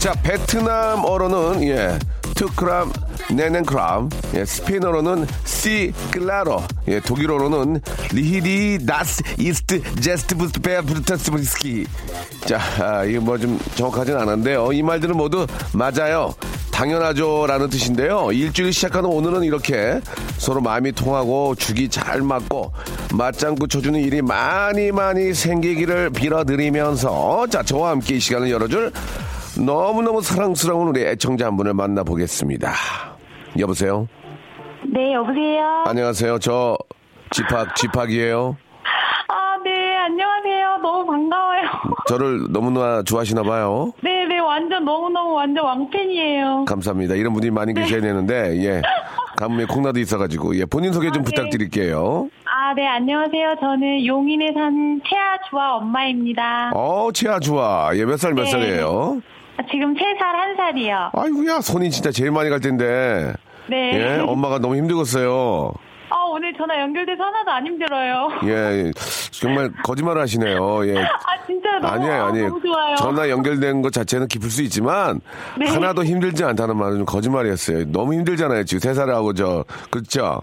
자, 베트남어로는 예, 투크람 네넨크람, 예, 스페인어로는 시 클라로, 예, 독일어로는 리히디 나스 이스트 제스트 부스트 베 브루타스브스키. 자, 아, 이거 뭐 좀 정확하진 않은데요. 이 말들은 모두 맞아요. 당연하죠라는 뜻인데요. 일주일 시작하는 오늘은 이렇게 서로 마음이 통하고 죽이 잘 맞고 맞장구 쳐주는 일이 많이 많이 생기기를 빌어드리면서 자 저와 함께 이 시간을 열어줄 너무너무 사랑스러운 우리 애청자 한 분을 만나보겠습니다. 여보세요? 네, 여보세요? 안녕하세요. 저 지팍, 지팍이에요. 아, 네, 안녕하세요. 너무 반가워요. 저를 너무나 좋아하시나 봐요. 네, 네, 완전 너무너무 완전 왕팬이에요. 감사합니다. 이런 분이 많이 계셔야 되는데, 예. 가뭄에 콩나도 있어가지고, 예. 본인 소개 좀 아, 네. 부탁드릴게요. 아, 네, 안녕하세요. 저는 용인에 사는 채아주아 엄마입니다. 어, 치아 좋아. 예, 몇 살 몇 네. 살이에요? 아, 지금 3살, 1살이요. 아이고야, 손이 진짜 제일 많이 갈 텐데. 네. 예, 엄마가 너무 힘들었어요. 아, 오늘 전화 연결돼서 하나도 안 힘들어요. 예, 정말 거짓말을 하시네요. 예. 아, 진짜 너무, 아니에요, 아, 아니에요. 너무 좋아요. 전화 연결된 것 자체는 기쁠 수 있지만 네. 하나도 힘들지 않다는 말은 좀 거짓말이었어요. 너무 힘들잖아요. 지금 세 살하고 저 그렇죠.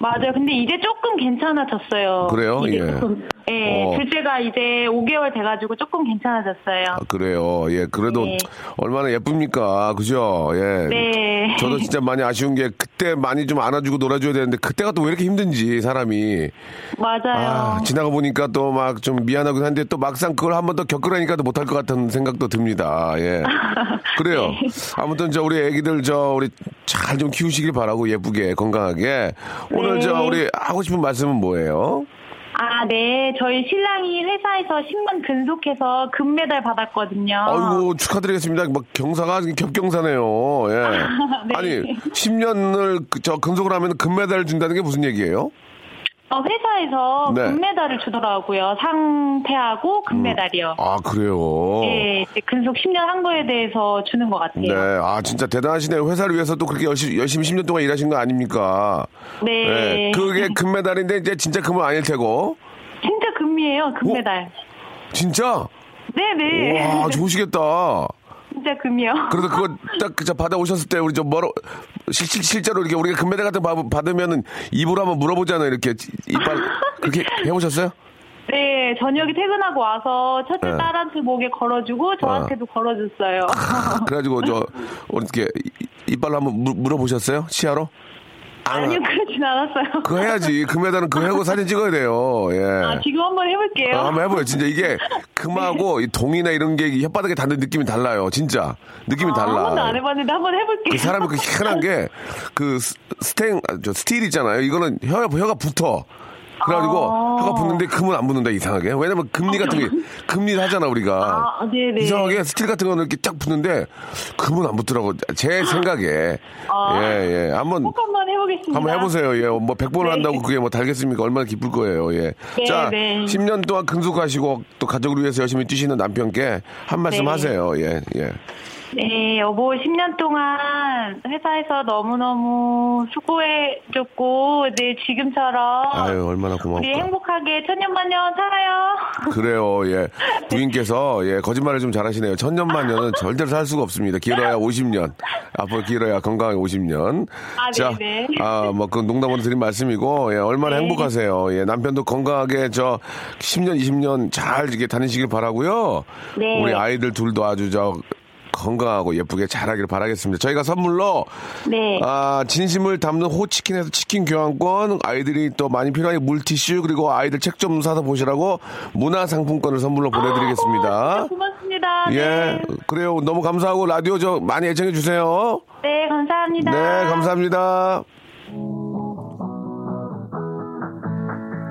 맞아요. 근데 이제 조금 괜찮아졌어요. 그래요? 예. 조금. 예, 어. 둘째가 이제 5개월 돼가지고 조금 괜찮아졌어요. 아, 그래요. 예, 그래도 네. 얼마나 예쁩니까, 그죠? 예. 네. 저도 진짜 많이 아쉬운 게 그때 많이 좀 안아주고 놀아줘야 되는데 그때가 또 왜 이렇게 힘든지 사람이 맞아요. 아, 지나가 보니까 또 막 좀 미안하긴 한데 또 막상 그걸 한 번 더 겪으라니까 도 못할 것 같은 생각도 듭니다. 예. 그래요. 네. 아무튼 저 우리 애기들 저 우리 잘 좀 키우시길 바라고 예쁘게 건강하게 오늘 네. 저 우리 하고 싶은 말씀은 뭐예요? 아, 네. 저희 신랑이 회사에서 10만 근속해서 금메달 받았거든요. 아이고 축하드리겠습니다. 막 경사가 겹경사네요. 예. 네. 아니 10년을 저 근속을 하면 금메달 준다는 게 무슨 얘기예요? 어, 회사에서 네. 금메달을 주더라고요. 상패하고 금메달이요. 아 그래요. 네, 이제 근속 10년 한 거에 대해서 주는 것 같아요. 네, 아 진짜 대단하시네요. 회사를 위해서 또 그렇게 열심히, 열심히 10년 동안 일하신 거 아닙니까? 네. 그게 금메달인데 이제 진짜 금은 아닐 테고. 진짜 금이에요, 금메달. 진짜? 네네. 와, 좋으시겠다. 진짜 금이요. 그래도 그거 딱저 받아 오셨을 때 우리 좀 뭐로 실, 실, 실제로 이렇게 우리가 금메달 같은 거 받- 받으면은 입으로 한번 물어보잖아요. 이렇게 이빨 그렇게 해보셨어요? 네, 저녁에 퇴근하고 와서 첫째 네. 딸한테 목에 걸어주고 저한테도 걸어줬어요. 그래가지고 저 이렇게 이- 이빨로 한번 물, 물어보셨어요? 치아로? 아니요, 그러진 않았어요. 그거 해야지. 금메달은 그거 하고 사진 찍어야 돼요. 예. 아, 지금 한번 해볼게요. 어, 한번 해봐요. 진짜 이게 금하고 이 동이나 이런 게 혓바닥에 닿는 느낌이 달라요. 진짜 느낌이 아, 달라. 한 번도 안 해봤는데 한번 해볼게요. 그 사람이 그 희한한 게 그 스탱 아, 저 스틸 있잖아요. 이거는 혀가 혀가 붙어. 그래가지고 아. 혀가 붙는데 금은 안 붙는다 이상하게. 왜냐면 금리 같은 게 금리를 하잖아 우리가. 아, 네네. 이상하게 스틸 같은 거는 이렇게 쫙 붙는데 금은 안 붙더라고. 제 생각에. 아. 예 예. 한번 꼭 한번 해보겠습니다. 한번 해보세요. 예, 뭐 100번을 네. 한다고 그게 뭐 달겠습니까? 얼마나 기쁠 거예요. 예. 네, 자, 네. 10년 동안 근속하시고 또 가족을 위해서 열심히 뛰시는 남편께 한 말씀 네. 하세요. 예, 예. 네, 여보 10년 동안 회사에서 너무너무 수고해줬고, 네, 지금처럼 아유, 얼마나 우리 고마울까. 행복하게 천년만년 살아요. 그래요, 예. 부인께서, 예, 거짓말을 좀 잘하시네요. 천년만년은 절대로 살 수가 없습니다. 길어야 50년. 앞으로 길어야 건강하게 50년. 아, 자, 네네. 아, 뭐, 그 농담으로 드린 말씀이고, 예, 얼마나 네. 행복하세요. 예, 남편도 건강하게 저 10년, 20년 잘 이렇게 다니시길 바라고요 네. 우리 아이들 둘도 아주 저, 건강하고 예쁘게 잘하길 바라겠습니다. 저희가 선물로 네. 아, 진심을 담는 호치킨에서 치킨 교환권, 아이들이 또 많이 필요한 물티슈, 그리고 아이들 책 좀 사서 보시라고 문화 상품권을 선물로 보내드리겠습니다. 어, 고맙습니다. 예, 네. 그래요. 너무 감사하고 라디오 저 많이 애청해 주세요. 네, 감사합니다. 네, 감사합니다.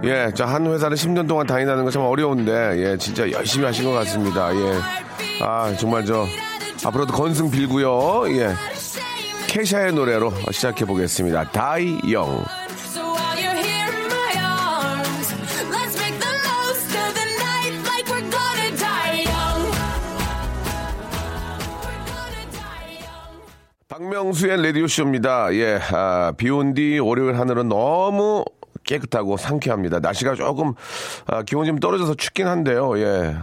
예, 자, 한 회사를 10년 동안 다니다는 건 참 어려운데, 예, 진짜 열심히 하신 것 같습니다. 예. 아, 정말 저, 앞으로도 건승 빌고요. 예. 케샤의 노래로 시작해 보겠습니다. 다이 영. 박명수의 라디오쇼입니다. 예, 아, 비 온 뒤 월요일 하늘은 너무 깨끗하고 상쾌합니다. 날씨가 조금, 아, 기온이 좀 떨어져서 춥긴 한데요. 예.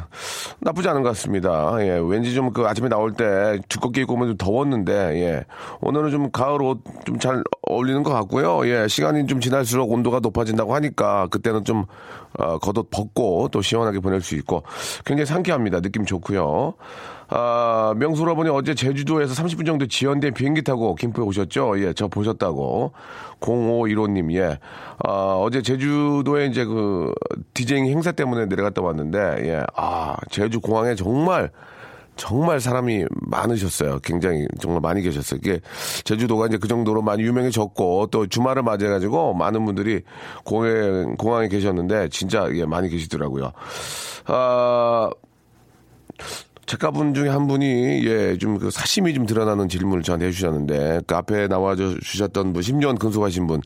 나쁘지 않은 것 같습니다. 예. 왠지 좀 그 아침에 나올 때 두껍게 입고 오면 좀 더웠는데, 예. 오늘은 좀 가을 옷 좀 잘 어울리는 것 같고요. 예. 시간이 좀 지날수록 온도가 높아진다고 하니까 그때는 좀, 어, 겉옷 벗고 또 시원하게 보낼 수 있고 굉장히 상쾌합니다. 느낌 좋고요. 아, 명수로분이 어제 제주도에서 30분 정도 지연된 비행기 타고 김포에 오셨죠? 예, 저 보셨다고. 0515님, 예. 아, 어제 제주도에 이제 그 디제잉 행사 때문에 내려갔다 왔는데, 예. 아, 제주 공항에 정말 정말 사람이 많으셨어요. 굉장히 정말 많이 계셨어요. 이게 제주도가 이제 그 정도로 많이 유명해졌고 또 주말을 맞이해가지고 많은 분들이 공항에, 공항에 계셨는데 진짜 예, 많이 계시더라고요. 아, 작가분 중에 한 분이 예 좀 그 사심이 좀 드러나는 질문을 저한테 해주셨는데 그 앞에 나와 주셨던 분 10년 근속하신 분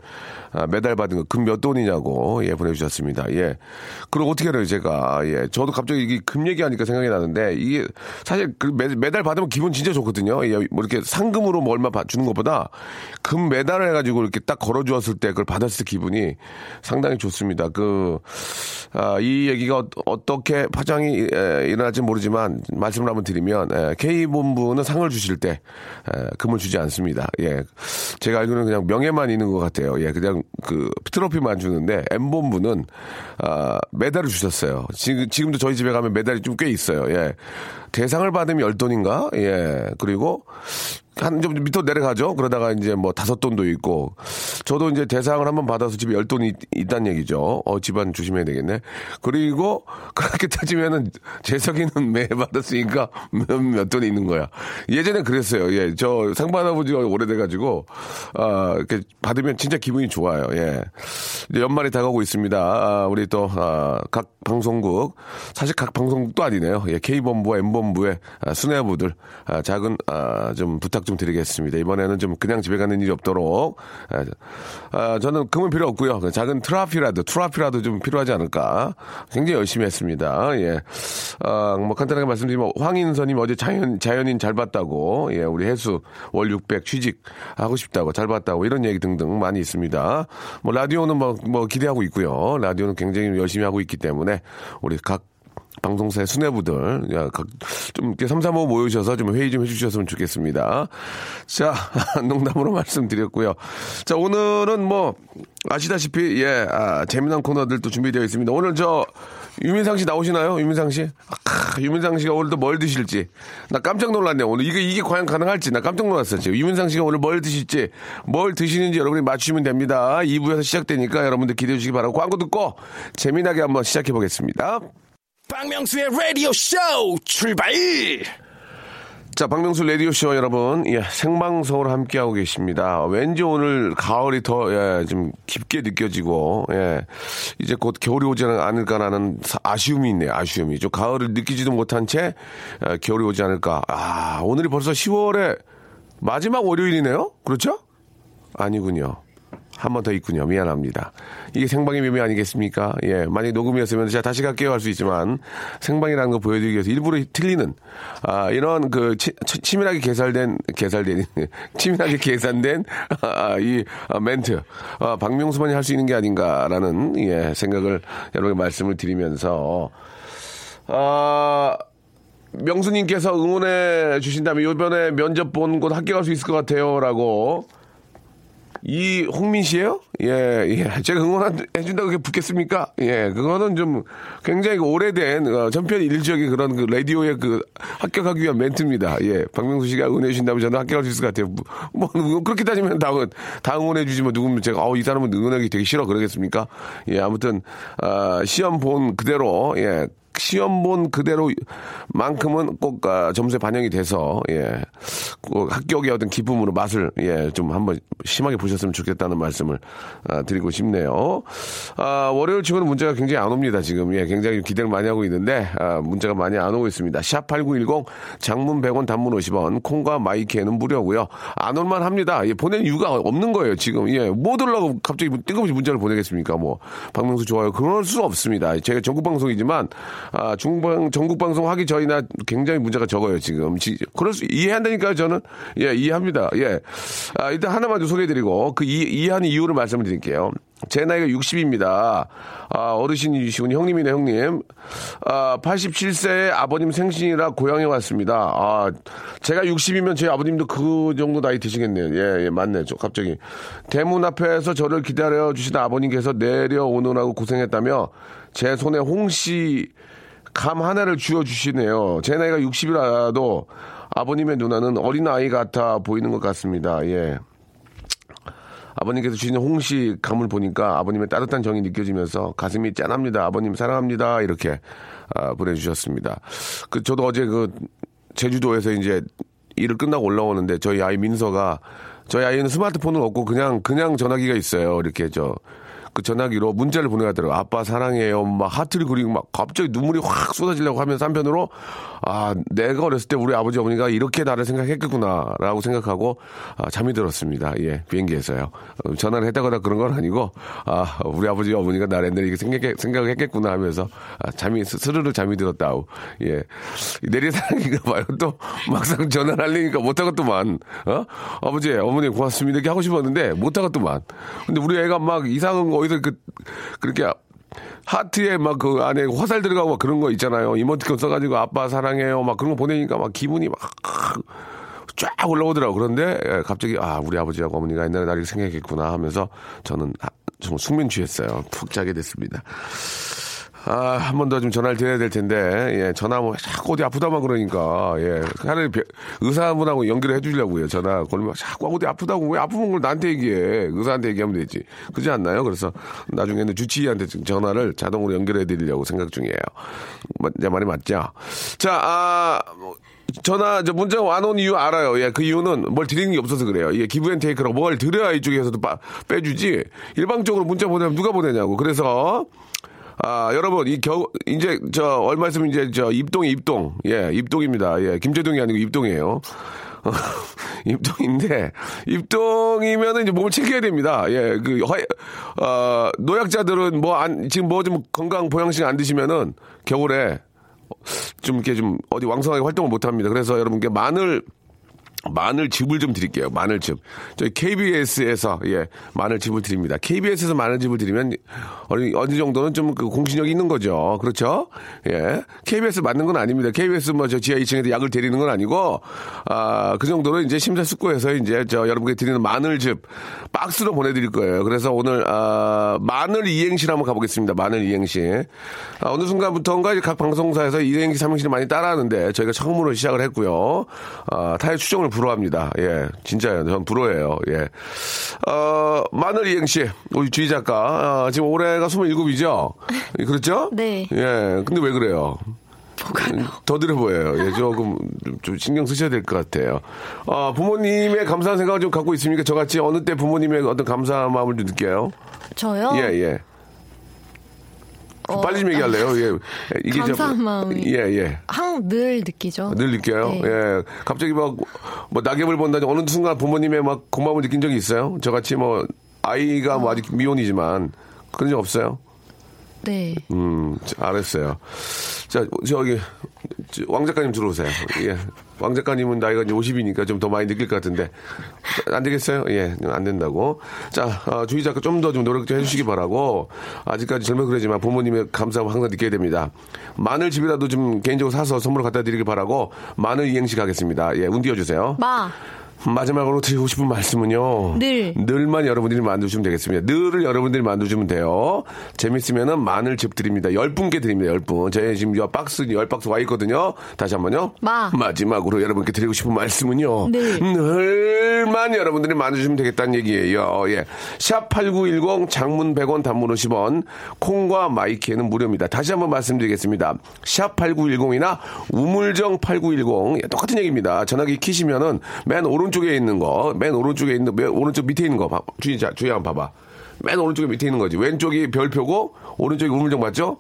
아, 메달 받은 거 금 몇 돈이냐고 예 보내주셨습니다. 예 그럼 어떻게 해요 제가 예 저도 갑자기 이게 금 얘기하니까 생각이 나는데 이게 사실 그 메, 메달 받으면 기분 진짜 좋거든요. 예, 뭐 이렇게 상금으로 뭐 얼마 받- 주는 것보다 금 메달을 해가지고 이렇게 딱 걸어주었을 때 그걸 받았을 때 기분이 상당히 좋습니다. 그, 아, 이 얘기가 어- 어떻게 파장이 에, 일어날지 모르지만 말씀을 한번 드리면 에, K본부는 상을 주실 때 에, 금을 주지 않습니다. 예. 제가 알기로는 그냥 명예만 있는 것 같아요. 예. 그냥 그 트로피만 주는데 M본부는 아, 메달을 주셨어요. 지금, 지금도 저희 집에 가면 메달이 좀 꽤 있어요. 예. 대상을 받으면 열 돈인가? 예. 그리고 한 좀 밑으로 내려가죠. 그러다가 이제 뭐 다섯 돈도 있고 저도 이제 대상을 한번 받아서 집에 열 돈이 있다는 얘기죠. 어 집안 조심해야 되겠네. 그리고 그렇게 따지면은 재석이는 매 받았으니까 몇, 몇 돈이 있는 거야. 예전에 그랬어요. 예, 저상 받아본 지가 오래돼가지고 아 이렇게 받으면 진짜 기분이 좋아요. 예, 이제 연말이 다가오고 있습니다. 아, 우리 또각 방송국 사실 각 방송국도 아니네요. 예, K 본부와 M 본부의 아, 수뇌부들 아, 작은 아, 좀 부탁 좀 드리겠습니다. 이번에는 좀 그냥 집에 가는 일이 없도록 아, 아, 저는 금은 필요 없고요. 그 작은 트라피라도 트라피라도 좀 필요하지 않을까. 굉장히 열심히 했습니다. 예, 아, 뭐 간단하게 말씀드리면 황인선님 어제 자연 자연인 잘 봤다고 예, 우리 해수 월 600 취직 하고 싶다고 잘 봤다고 이런 얘기 등등 많이 있습니다. 뭐 라디오는 뭐, 뭐 기대하고 있고요. 라디오는 굉장히 열심히 하고 있기 때문에 우리 각 방송사의 수뇌부들, 야, 각, 좀, 이렇게 3, 3, 5 모여주셔서 좀 회의 좀 해주셨으면 좋겠습니다. 자, 농담으로 말씀드렸고요. 자, 오늘은 뭐, 아시다시피, 예, 아, 재미난 코너들도 준비되어 있습니다. 오늘 저, 유민상 씨 나오시나요? 유민상 씨? 아, 유민상 씨가 오늘도 뭘 드실지. 나 깜짝 놀랐네. 오늘 이게, 이게 과연 가능할지. 나 깜짝 놀랐어요. 지금. 유민상 씨가 오늘 뭘 드실지, 뭘 드시는지 여러분이 맞추시면 됩니다. 2부에서 시작되니까 여러분들 기대해 주시기 바라고 광고 듣고 재미나게 한번 시작해 보겠습니다. 박명수의 라디오 쇼 출발! 자, 박명수 라디오 쇼 여러분, 예, 생방송으로 함께하고 계십니다. 왠지 오늘 가을이 더, 예, 좀 깊게 느껴지고, 예, 이제 곧 겨울이 오지 않을까라는 사- 아쉬움이 있네요, 아쉬움이. 좀 가을을 느끼지도 못한 채, 예, 겨울이 오지 않을까. 아, 오늘이 벌써 10월의 마지막 월요일이네요? 그렇죠? 아니군요. 한 번 더 있군요. 미안합니다. 이게 생방의 묘미 아니겠습니까? 예, 만약 녹음이었으면 제가 다시 갈게요 할 수 있지만 생방이라는 거 보여드리기 위해서 일부러 틀리는 아, 이런 그 치, 치- 치밀하게 개살된 개살된 치밀하게 계산된 아, 이 아, 멘트 아, 박명수만이 할 수 있는 게 아닌가라는 예, 생각을 여러분께 말씀을 드리면서 아. 명수님께서 응원해 주신다면 이번에 면접 본 곳 합격할 수 있을 것 같아요라고 이 홍민 씨예요? 예, 예. 제가 응원해 준다고 그렇게 붙겠습니까? 예, 그거는 좀 굉장히 그 오래된 어, 전편 일적인 그런 그 라디오의 그 합격하기 위한 멘트입니다. 예, 박명수 씨가 응원해 주신다면 저는 합격할 수 있을 것 같아요. 뭐, 뭐 그렇게 따지면 다, 다 응원해 주지만 누구면 제가 어, 이 사람은 응원하기 되게 싫어 그러겠습니까? 예, 아무튼 아, 시험 본 그대로 예. 시험 본 그대로만큼은 꼭 아, 점수에 반영이 돼서 예, 꼭 합격의 어떤 기쁨으로 맛을 예, 좀 한번 심하게 보셨으면 좋겠다는 말씀을 아, 드리고 싶네요. 아, 월요일 치고는 문제가 굉장히 안 옵니다. 지금 예, 굉장히 기대를 많이 하고 있는데 아, 문제가 많이 안 오고 있습니다. 샵 #8910 장문 100원, 단문 50원, 콩과 마이키에는 무료고요. 안 올만 합니다. 예, 보낼 이유가 없는 거예요. 지금 예, 뭐 들라고 갑자기 뜬금없이 문자를 보내겠습니까? 뭐 박명수 좋아요. 그럴 수 없습니다. 제가 전국 방송이지만 아, 중방 전국 방송 하기 전이나 굉장히 문제가 적어요 지금. 지- 그럴 수 이해한다니까요 저는 예 이해합니다. 예. 아, 일단 하나만 좀 소개해드리고 그 이, 이해하는 이유를 말씀을 드릴게요. 제 나이가 60입니다. 아, 어르신이시군요. 형님이네, 형님. 아, 87세의 아버님 생신이라 고향에 왔습니다. 아, 제가 60이면 제 아버님도 그 정도 나이 드시겠네요. 예, 예, 맞네. 저 갑자기. 대문 앞에서 저를 기다려 주시던 아버님께서 내려오느라고 고생했다며 제 손에 홍시 감 하나를 쥐어 주시네요. 제 나이가 60이라도 아버님의 누나는 어린아이 같아 보이는 것 같습니다. 예. 아버님께서 주시는 홍시 감을 보니까 아버님의 따뜻한 정이 느껴지면서 가슴이 짠합니다. 아버님 사랑합니다. 이렇게 아, 보내주셨습니다. 그 저도 어제 그 제주도에서 이제 일을 끝나고 올라오는데 저희 아이 민서가 저희 아이는 스마트폰을 없고 그냥 그냥 전화기가 있어요. 이렇게 저 그 전화기로 문자를 보내가더라고요. 아빠 사랑해요. 막 하트를 그리고 막 갑자기 눈물이 확 쏟아지려고 하면서 한편으로 아 내가 어렸을 때 우리 아버지 어머니가 이렇게 나를 생각했겠구나라고 생각하고 아, 잠이 들었습니다. 예 비행기에서요. 어, 전화를 했다거나 그런 건 아니고 아 우리 아버지 어머니가 나를 옛날에 이렇게 생각 생각을 했겠구나 하면서 아, 잠이 스- 스르르 잠이 들었다우. 예 내리 사랑인가 봐요. 또 막상 전화를 하려니까 못하겠더만. 어 아버지 어머니 고맙습니다 이렇게 하고 싶었는데 못하겠더만. 근데 우리 애가 막 이상한 거 어디서 그 그렇게 하트에 막 그 안에 화살 들어가고 막 그런 거 있잖아요. 이모티콘 써가지고 아빠 사랑해요. 막 그런 거 보내니까 막 기분이 막 쫙 올라오더라고. 그런데 예, 갑자기 아 우리 아버지하고 어머니가 옛날에 나를 생각했구나 하면서 저는 아, 좀 숙면 취했어요. 푹 자게 됐습니다. 아, 한 번 더 좀 전화를 드려야 될 텐데, 예, 전화 뭐 자꾸 어디 아프다만 그러니까, 예, 배- 의사분하고 연결을 해주려고요, 전화. 걸면 자꾸 어디 아프다고 왜 아픈 걸 나한테 얘기해. 의사한테 얘기하면 되지. 그렇지 않나요? 그래서 나중에는 주치의한테 전화를 자동으로 연결해 드리려고 생각 중이에요. 맞- 내 말이 맞죠? 자, 아, 뭐, 전화, 저 문자 안 온 이유 알아요. 예, 그 이유는 뭘 드리는 게 없어서 그래요. 예, 기브앤테이크라고 뭘 드려야 이쪽에서도 빠- 빼주지. 일방적으로 문자 보내면 누가 보내냐고. 그래서, 아, 여러분, 이 겨, 이제, 저, 얼마 있으면 이제, 저, 입동이 입동. 예, 입동입니다. 예, 김재동이 아니고 입동이에요. 입동인데, 입동이면은 이제 몸을 챙겨야 됩니다. 예, 그, 허, 어, 노약자들은 뭐 안, 지금 뭐 좀 건강 보양식 안 드시면은 겨울에 좀 이렇게 좀 어디 왕성하게 활동을 못 합니다. 그래서 여러분께 마늘, 마늘즙을 좀 드릴게요. 마늘즙. 저희 KBS에서 예 마늘즙을 드립니다. KBS에서 마늘즙을 드리면 어느, 어느 정도는 좀 그 공신력이 있는 거죠. 그렇죠? 예. KBS 맞는 건 아닙니다. KBS 뭐 저 지하 2층에서 약을 드리는 건 아니고 아그 정도는 이제 심사숙고해서 이제 저 여러분께 드리는 마늘즙 박스로 보내드릴 거예요. 그래서 오늘 아 마늘 이행시를 한번 가보겠습니다. 마늘 이행시. 아, 어느 순간부터인가 이제 각 방송사에서 이행시 삼행시를 많이 따라하는데 저희가 처음으로 시작을 했고요. 아, 타의 추정을 불허합니다. 예, 진짜요. 전 불허해요. 예. 어, 마늘 이행시 우리 주희 작가 아, 지금 올해가 27이죠. 그렇죠? 네. 예. 근데 왜 그래요? 더 들어 보여요. 예, 조금 좀 신경 쓰셔야 될 것 같아요. 아, 부모님의 감사한 생각을 좀 갖고 있습니까? 저같이 어느 때 부모님의 어떤 감사한 마음을 좀 느껴요? 저요? 예, 예. 어, 빨리 좀 얘기할래요? 예. 이게 저- 감사한 마음이. 예, 예. 항늘 느끼죠. 늘 느껴요. 네. 예. 갑자기 막, 뭐, 낙엽을 본다니 어느 순간 부모님의 막 고마움을 느낀 적이 있어요? 저같이 뭐, 아이가 뭐 아직 미혼이지만 그런 적 없어요? 네. 음, 자, 알았어요. 자, 저기, 저, 왕 작가님 들어오세요. 예. 왕 작가님은 나이가 이제 50이니까 좀 더 많이 느낄 것 같은데. 안 되겠어요? 예, 안 된다고. 자, 어, 주희 작가 좀 더좀 노력 좀 해주시기 바라고. 아직까지 젊어 그러지만 부모님의 감사함 항상 느껴야 됩니다. 마늘 집이라도 좀 개인적으로 사서 선물을 갖다 드리기 바라고. 마늘 이행시 가겠습니다. 예, 운 띄워주세요. 마. 마지막으로 드리고 싶은 말씀은요. 늘. 늘만 여러분들이 만드시면 되겠습니다. 늘을 여러분들이 만드시면 돼요. 재밌으면은 마늘즙 드립니다. 열 분께 드립니다. 열 분. 저희 지금 여 박스, 열 박스 와 있거든요. 다시 한 번요. 마. 마지막으로 여러분께 드리고 싶은 말씀은요. 늘. 늘만 여러분들이 만드시면 되겠다는 얘기예요. 예. 샵8910 장문 100원 단문 50원. 콩과 마이키에는 무료입니다. 다시 한번 말씀드리겠습니다. 샵8910이나 우물정 8910. 예, 똑같은 얘기입니다. 전화기 키시면은 맨 오른 쪽에 있는 거, 맨 오른쪽에 있는, 맨 오른쪽 밑에 있는 거, 봐. 자, 주희 한번 봐봐. 맨 오른쪽에 밑에 있는 거지. 왼쪽이 별표고, 오른쪽이 우물정 맞죠?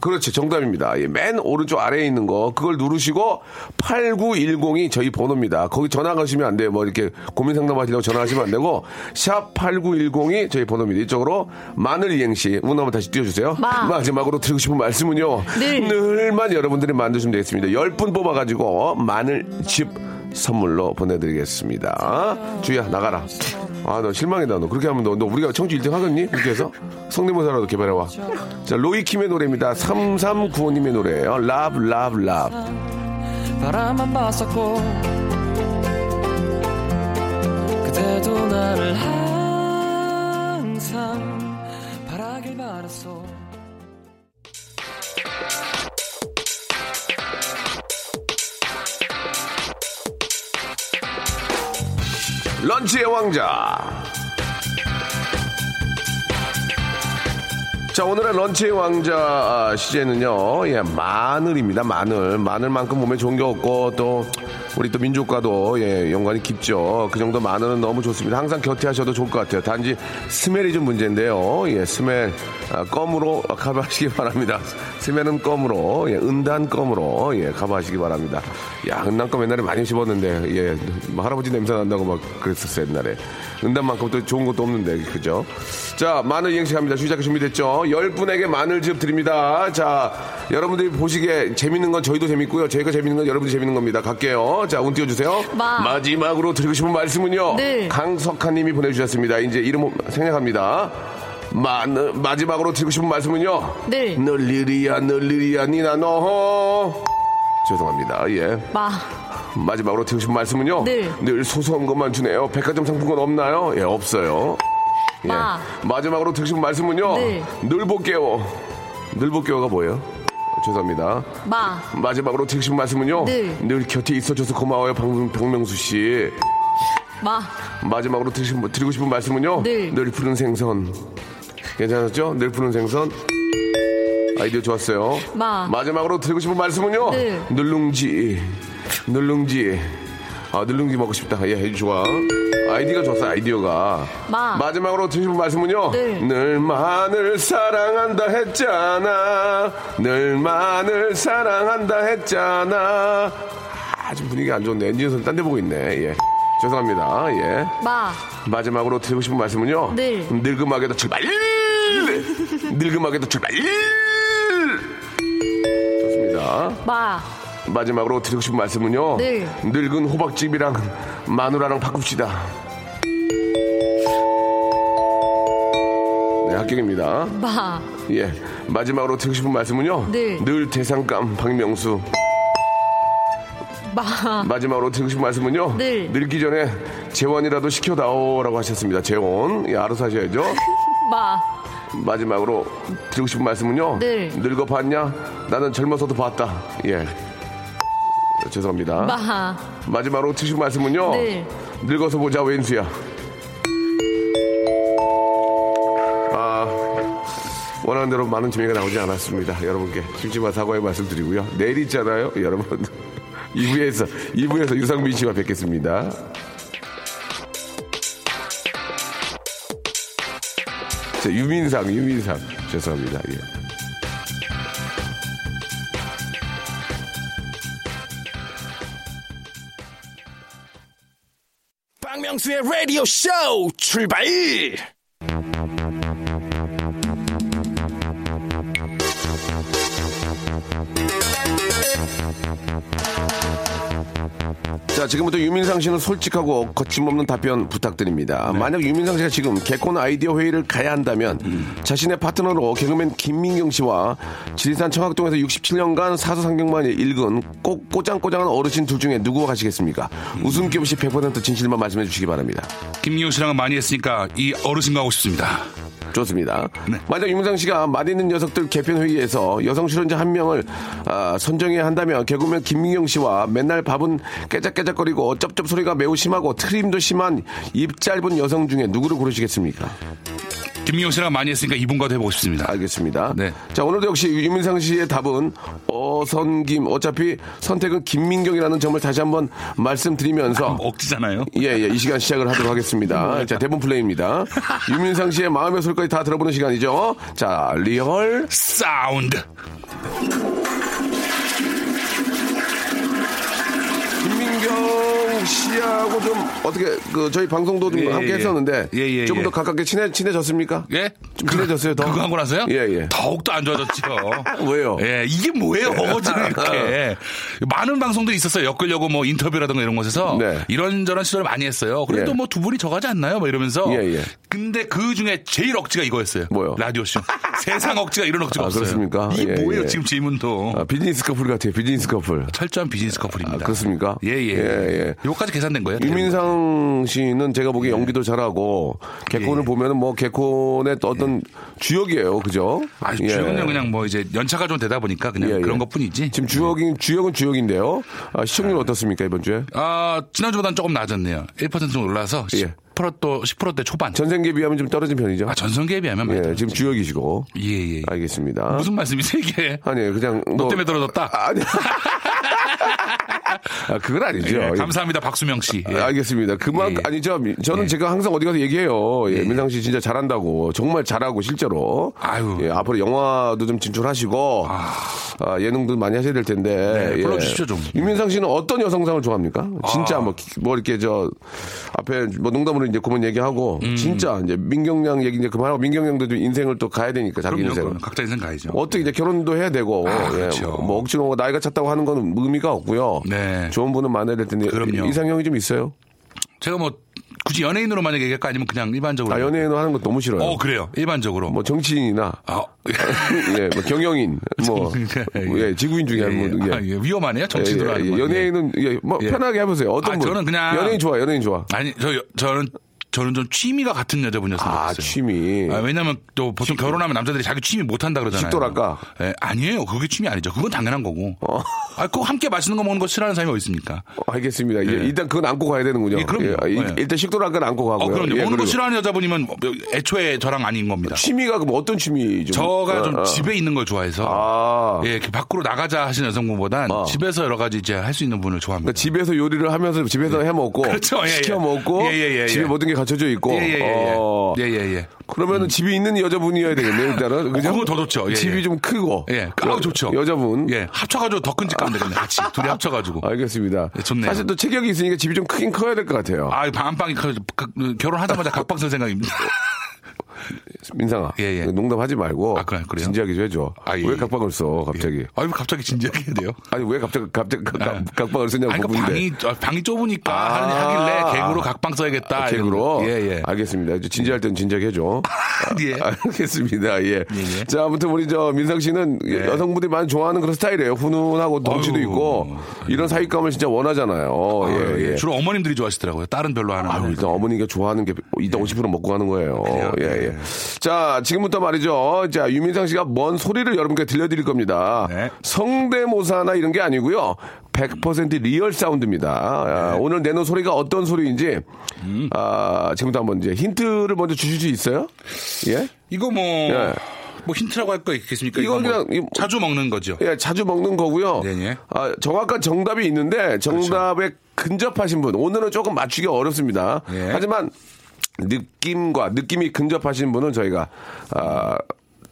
그렇지, 정답입니다. 예, 맨 오른쪽 아래에 있는 거, 그걸 누르시고, 8910이 저희 번호입니다. 거기 전화 가시면 안 돼요. 뭐 이렇게 고민 상담하시려고 전화하시면 안 되고, 샵 8910이 저희 번호입니다. 이쪽으로 마늘 이행시, 운 한번 다시 띄워주세요. 마. 마지막으로 드리고 싶은 말씀은요. 늘. 늘만 여러분들이 만드시면 되겠습니다. 10분 뽑아가지고, 마늘칩 선물로 보내드리겠습니다. 주희야, 나가라. 아, 너 실망이다. 너 그렇게 하면 너, 너 우리가 청주 1등 하겠니? 그렇게 해서? 성대모사라도 개발해와. 자, 로이킴의 노래입니다. 3395님의 노래예요. Love, Love, Love. 바라만 봤었고 그대도 나를 항상 바라길 바랐어 런치의 왕자. 자, 오늘의 런치의 왕자 아, 시제는요, 예, 마늘입니다. 마늘. 마늘만큼 몸에 좋은 게 없고, 또, 우리 또 민족과도, 예, 연관이 깊죠. 그 정도 마늘은 너무 좋습니다. 항상 곁에 하셔도 좋을 것 같아요. 단지 스멜이 좀 문제인데요. 예, 스멜, 아, 껌으로 커버하시기 바랍니다. 스멜은 껌으로, 예, 은단 껌으로, 예, 커버하시기 바랍니다. 야, 은단 껌 옛날에 많이 씹었는데, 예, 뭐 할아버지 냄새 난다고 막 그랬었어요, 옛날에. 은단만큼 또 좋은 것도 없는데, 그죠? 자, 마늘 이행시 합니다. 주작가 준비됐죠? 열 분에게 마늘즙 드립니다. 자, 여러분들이 보시기에 재밌는 건 저희도 재밌고요. 저희가 재밌는 건 여러분들이 재밌는 겁니다. 갈게요. 자, 운 띄워주세요. 마. 마지막으로 드리고 싶은 말씀은요. 늘. 강석한 님이 보내주셨습니다. 이제 이름 생략합니다. 마늘, 마지막으로 드리고 싶은 말씀은요. 늘. 늘리리야, 늘리리야, 니나 너. 죄송합니다. 예. 마. 마지막으로 드리고 싶은 말씀은요. 늘. 늘 소소한 것만 주네요. 백화점 상품권 없나요? 예, 없어요. 예. 마. 마지막으로 드리고 싶은 말씀은요. 늘. 늘 볼게요. 늘 볼게요가 뭐예요? 죄송합니다. 마. 마지막으로 드리고 싶은 말씀은요. 늘. 곁에 있어줘서 고마워요, 박, 박명 수 씨. 마. 마지막으로 드리고 드리고 싶은 말씀은요. 늘. 푸른 생선. 괜찮았죠? 늘 푸른 생선. 아이디어 좋았어요. 마. 마지막으로 드리고 싶은 말씀은요. 늘. 늘룽지. 늘룽지. 아, 늘룽지 먹고 싶다. 예, 좋아. 아이디가 좋았어, 아이디어가. 마. 마지막으로 싶은 말씀은요. 늘. 늘만을 사랑한다 했잖아. 늘만을 사랑한다 했잖아. 아, 좀 분위기 안 좋네. 엔진에서 딴데 보고 있네. 예. 죄송합니다. 예. 마. 마지막으로 드리고 싶은 말씀은요. 늘. 늙음하게도 출발. 늙음하게도 출발. 좋습니다. 마. 마지막으로 드리고 싶은 말씀은요. 늘. 늙은 호박집이랑 마누라랑 바꿉시다. 합격입니다. 마. 예. 마지막으로 드리고 싶은 말씀은요. 늘. 늘 대상감 박명수. 마. 마지막으로 드리고 싶은 말씀은요. 늘. 늙기 전에 재원이라도 시켜다오라고 하셨습니다. 재원. 예, 알아서 하셔야죠. 마. 마지막으로 드리고 싶은 말씀은요. 늘. 늙어 봤냐? 나는 젊어서도 봤다. 예. 죄송합니다. 마. 마지막으로 드리고 싶은 말씀은요. 늘. 늙어서 보자 왼수야. 원하는 대로 많은 재미가 나오지 않았습니다. 여러분께 심심한 사과의 말씀 드리고요. 내일 있잖아요, 여러분. 2부에서 2부에서 유상민 씨와 뵙겠습니다. 자, 유민상, 유민상. 죄송합니다. 예. 박명 박명수의 라디오 쇼 출발! 자, 지금부터 유민상 씨는 솔직하고 거침없는 답변 부탁드립니다. 네. 만약 유민상 씨가 지금 개콘 아이디어 회의를 가야 한다면 음. 자신의 파트너로 개그맨 김민경 씨와 지리산 청학동에서 67년간 사서상경만 읽은 꼭 꼬장꼬장한 어르신 둘 중에 누구와 가시겠습니까? 음. 웃음기 없이 100% 진실만 말씀해 주시기 바랍니다. 김미호 씨랑은 많이 했으니까 이 어르신과 하고 싶습니다. 좋습니다. 네. 만약 유민상 씨가 맛있는 녀석들 개편 회의에서 여성 출연자 한 명을 아, 선정해야 한다면 개그맨 김민경 씨와 맨날 밥은 깨작깨작 거리고 쩝쩝 소리가 매우 심하고 트림도 심한 입 짧은 여성 중에 누구를 고르시겠습니까? 김미호 씨랑 많이 했으니까 이분과도 해보고 싶습니다. 알겠습니다. 네. 자 오늘도 역시 유민상 씨의 답은 어선김 어차피 선택은 김민경이라는 점을 다시 한번 말씀드리면서 억지잖아요. 예, 예, 이 시간 시작을 하도록 하겠습니다. 자, 대본 플레이입니다. 유민상 씨의 마음의 소리까지 다 들어보는 시간이죠. 자, 리얼 사운드. 김민경 씨하고 좀 어떻게 그 저희 방송도 좀 예, 함께 예. 했었는데 예, 예, 좀 예. 더 가깝게 친해 친해 졌습니까? 예? 좀 친해졌어요, 더? 그거 하고 나서요? 예, 예. 더욱더 안 좋아졌죠. 왜요? 예, 이게 뭐예요, 어거지를 이렇게. 많은 방송들이 있었어요. 엮으려고 뭐 인터뷰라든가 이런 곳에서. 네. 이런저런 시도를 많이 했어요. 그래도 예. 뭐 두 분이 저가지 않나요? 뭐 이러면서. 예, 예. 근데 그 중에 제일 억지가 이거였어요. 뭐요? 라디오쇼. 세상 억지가 이런 억지가 아, 없어요. 그렇습니까? 이게 예, 뭐예요, 예. 지금 질문도. 아, 비즈니스 커플 같아요, 비즈니스 커플. 철저한 비즈니스 커플입니다. 아, 그렇습니까? 예, 예. 예, 예. 요거까지 계산된 거예요. 유민상 씨는 제가 보기에 연기도 잘하고 개콘을 예. 보면은 뭐 개콘의 또 어떤 주역이에요, 그죠? 아, 예. 주역은 그냥 뭐 이제 연차가 좀 되다 보니까 그냥 예, 예. 그런 것 뿐이지. 지금 주역인 주역은 주역인데요. 아, 시청률 어떻습니까 이번 주에? 아, 지난주보다는 조금 낮았네요. 1% 정도 올라서 예. 10%또 10%대 초반. 전생기에 비하면 좀 떨어진 편이죠. 아, 전성기에 비하면 많이 예. 지금 주역이시고. 예, 예. 알겠습니다. 무슨 말씀이세요, 이게? 아니 그냥 너 때문에 떨어졌다? 아니. 아, 그건 아니죠. 예, 감사합니다, 박수명 씨. 예. 아, 알겠습니다. 그만 예. 아니죠. 미- 저는 예. 제가 항상 어디 가서 얘기해요. 예, 예. 민상 씨 진짜 잘한다고. 정말 잘하고 실제로. 아유. 예, 앞으로 영화도 좀 진출하시고 아, 예능도 많이 하셔야 될 텐데. 네, 예. 불러주십시오, 좀. 유민상 씨는 어떤 여성상을 좋아합니까? 진짜 아. 뭐, 기- 뭐 이렇게 저 앞에 뭐 농담으로 이제 그만 얘기하고 음. 진짜 이제 민경양 얘기 이제 그만하고 민경양도 좀 인생을 또 가야 되니까 자기. 그럼요. 각자 인생 가야죠. 어떻게 이제 결혼도 해야 되고 아, 예, 그렇죠. 뭐 억지로 뭐 나이가 찼다고 하는 건 의미가 없고요. 네. 좋은 분은 만나야 될 텐데 그럼요. 이상형이 좀 있어요. 제가 뭐 굳이 연예인으로 만약에 얘기할까 아니면 그냥 일반적으로. 아 연예인으로 하는 거 너무 싫어요. 어, 그래요. 일반적으로. 뭐 정치인이나 아, 예, 뭐 경영인, 뭐 예, 지구인 중에 한 예, 분. 예. 아, 예, 위험하네요. 정치인으로 예, 하는 예, 건. 연예인은 예, 뭐 예. 편하게 해 보세요. 어떤 아, 분? 저는 그냥- 연예인 좋아, 연예인 좋아. 아니, 저, 저는, 저는 좀 취미가 같은 여자분이었으면 아 좋겠어요. 취미. 아, 왜냐면 또 보통 결혼하면 남자들이 자기 취미 못 한다 그러잖아요. 식도락가? 예, 아니에요. 그게 취미 아니죠. 그건 당연한 거고. 어. 아, 꼭 함께 맛있는 거 먹는 거 싫어하는 사람이 어디 있습니까? 어, 알겠습니다. 예, 예. 일단 그건 안고 가야 되는군요. 예, 그럼요. 일- 예. 일단 식도락은 안고 가고요. 어, 그럼요. 예, 먹는 거 싫어하는 여자분이면 뭐 애초에 저랑 아닌 겁니다. 취미가 그럼 어떤 취미 좀? 저가 좀 어, 어. 집에 있는 걸 좋아해서 아. 예, 밖으로 나가자 하시는 여성분보단 어. 집에서 여러 가지 이제 할 수 있는 분을 좋아합니다. 그러니까 집에서 요리를 하면서 집에서 해 먹고 그렇죠. 예, 예. 시켜 먹고 예, 예, 예, 집에 예. 모든 게 갖춰져 있고 예, 예, 예, 예. 어, 예, 예, 예. 그러면은 집이 있는 여자분이어야 되겠네요 일단은 그죠? 그건 더 좋죠. 예, 집이 예. 좀 크고 예, 아, 좋죠. 여자분 예, 합쳐가지고 더 큰 집 가면 되겠네. 같이 둘이 합쳐가지고. 알겠습니다. 예, 좋네요. 사실 또 체격이 있으니까 집이 좀 크긴 커야 될 것 같아요. 아, 반방이 커, 각- 결혼하자마자 각방 쓸 생각입니다. 민상아, 예, 예. 농담하지 말고 아, 그래, 그래요? 진지하게 좀 해줘. 아, 예. 왜 각방을 써 갑자기? 아, 왜 갑자기 진지하게 해야 돼요? 아니 왜 갑자기 갑자기 각- 각- 아. 각방을 쓰냐고 아니, 그러니까. 방이, 어, 방이 좁으니까 아. 하는 하길래 개구로 각방 써야겠다. 아, 개그로? 예, 예. 알겠습니다. 이제 진지할 땐 진지하게 해줘. 예. 알겠습니다. 예. 예. 자, 아무튼 우리 저 민상 씨는 예. 여성분들이 많이 좋아하는 그런 스타일이에요. 훈훈하고 덩치도. 있고 이런 사육감을 진짜 원하잖아요. 아, 예, 예. 주로 어머님들이 좋아하시더라고요. 딸은 별로 안 하는. 일단 어머니가 좋아하는 게 이따 50% 먹고 가는 거예요. 그래요? 예, 예. 자, 지금부터 말이죠. 자, 유민상 씨가 뭔 소리를 여러분께 들려드릴 겁니다. 네. 성대모사나 이런 게 아니고요. 100% 리얼 사운드입니다. 아, 오늘 내는 소리가 어떤 소리인지, 음. 아, 지금부터 한번 이제 힌트를 먼저 주실 수 있어요? 예? 이거 뭐, 예. 뭐 힌트라고 할 거 있겠습니까? 이거 이거 뭐 그냥 이- 자주 먹는 거죠. 예, 자주 먹는 거고요. 네네. 아, 정확한 정답이 있는데 정답에 근접하신 분 오늘은 조금 맞추기 어렵습니다. 예. 하지만 느낌과 느낌이 근접하신 분은 저희가 아,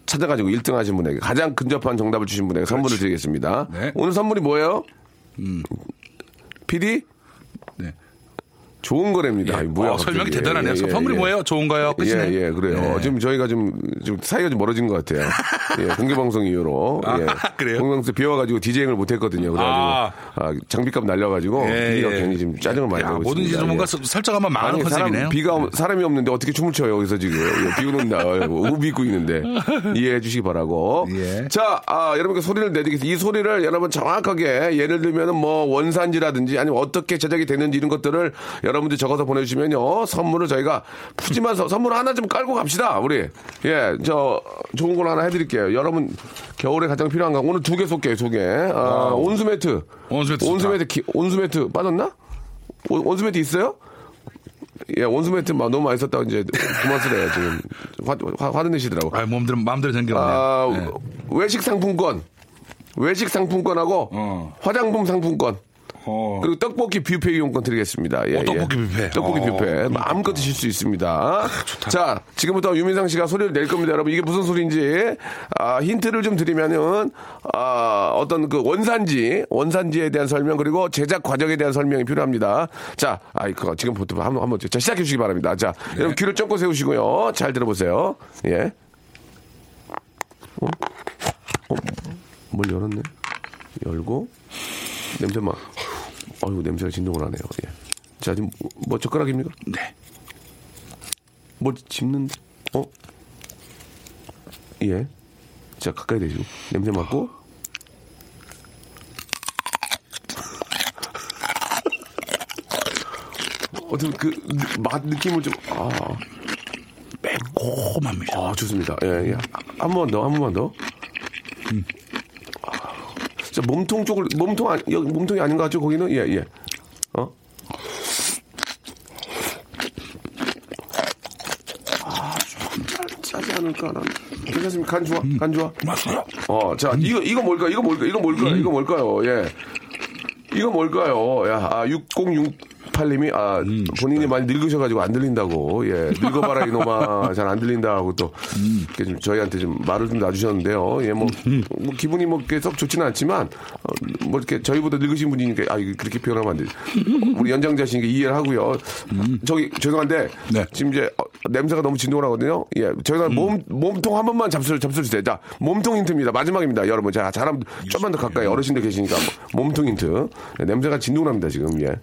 찾아가지고 1등 하신 분에게 가장 근접한 정답을 주신 분에게 선물을 드리겠습니다. 네. 오늘 선물이 뭐예요? PD? 네. 좋은 거랍니다. 예. 뭐야, 어, 설명 갑자기. 대단하네요. 선물이 뭐예요? 좋은가요? 끝이네. 예, 예, 그래요. 예. 지금 저희가 좀, 좀 사이가 좀 멀어진 것 같아요. 예, 공개방송 이후로. 아, 예. 그래요? 공개방송 비워가지고 디제잉을 못했거든요. 그래가지고. 아. 아, 장비값 날려가지고. 예, 비가 예. 괜히 지금 짜증을 많이 야, 내고 뭐든지 있습니다. 좀 뭔가 예. 서- 설정하면 망하는 아니, 사람, 컨셉이네요. 비가, 오- 사람이 없는데 어떻게 춤을 춰요, 여기서 지금. 예, 비 오는 날, 우비 입고 있는데. 이해해 주시기 바라고. 예. 자, 아, 여러분께 소리를 내드리겠습니다. 이 소리를 여러분 정확하게 예를 들면은 뭐 원산지라든지 아니면 어떻게 제작이 되는지 이런 것들을 여러분들 적어서 보내주시면요. 선물을 저희가 푸짐한 서- 선물 하나 좀 깔고 갑시다. 우리. 예, 저 좋은 걸 하나 해드릴게요. 여러분 겨울에 가장 필요한 거 오늘 두 개 쏠게요, 두 개. 아, 온수매트. 온수매트 좋다. 온수매트, 기- 온수매트 빠졌나? 온- 온수매트 있어요? 예, 온수매트 막 너무 많이 썼다고 이제 그만 쓰래요, 지금. 화, 화, 화도 내시더라고. 아, 몸대로 마음대로 생겼네요. 아, 네. 외식 상품권. 외식 상품권하고 어. 화장품 상품권. 어. 그리고 떡볶이 뷔페 이용권 드리겠습니다. 예, 어, 떡볶이 예. 뷔페. 떡볶이 어. 뷔페. 마음껏 드실 수 있습니다. 자, 지금부터 유민상 씨가 소리를 낼 겁니다. 여러분, 이게 무슨 소리인지, 아, 힌트를 좀 드리면은, 아, 어떤 그 원산지, 원산지에 대한 설명, 그리고 제작 과정에 대한 설명이 필요합니다. 자, 아이, 그거 지금부터 한번, 한 번, 자, 시작해 주시기 바랍니다. 자, 네. 여러분 귀를 쫑긋 세우시고요. 잘 들어보세요. 예. 어? 어? 뭘 열었네? 열고, 냄새 막, 어이구, 냄새가 진동을 하네요. 예. 자, 지금 뭐 젓가락입니까? 네. 뭐 집는, 어? 예. 자, 가까이 대시고, 냄새 맡고. 어떤 그, 맛 느낌을 좀, 아, 매콤합니다. 아, 좋습니다. 예, 예. 한 번 더, 한 번만 더. 아, 자, 몸통 쪽을, 몸통, 아니, 여기 몸통이 아닌 것 같죠? 거기는? 예, 예. 어? 아, 짜, 짜지 않을까라는. 괜찮습니까? 간 좋아? 간 좋아? 맞아요. 어, 자, 이거, 이거 뭘까? 이거 뭘까? 이거 뭘까요? 이거 뭘까요? 예. 이거 뭘까요? 야, 아, 6068님이, 아, 본인이 많이 늙으셔가지고 안 들린다고, 예. 늙어봐라, 이놈아. 잘 안 들린다고 또, 이렇게 좀 저희한테 좀 말을 좀 놔주셨는데요. 예, 뭐, 뭐 기분이 뭐, 이렇게 썩 좋지는 않지만, 어, 뭐, 이렇게 저희보다 늙으신 분이니까, 아, 그렇게 표현하면 안 되지. 우리 연장자시니까 이해를 하고요. 저기, 죄송한데, 네. 지금 이제, 어, 냄새가 너무 진동을 하거든요. 예, 저희가 몸, 몸통 한 번만 잡수, 잡수주세요. 자, 몸통 힌트입니다. 마지막입니다. 여러분. 자, 잘하면 좀만 더 가까이 어르신들 계시니까 몸통 힌트. 네, 냄새가 진동을 합니다, 지금. 예.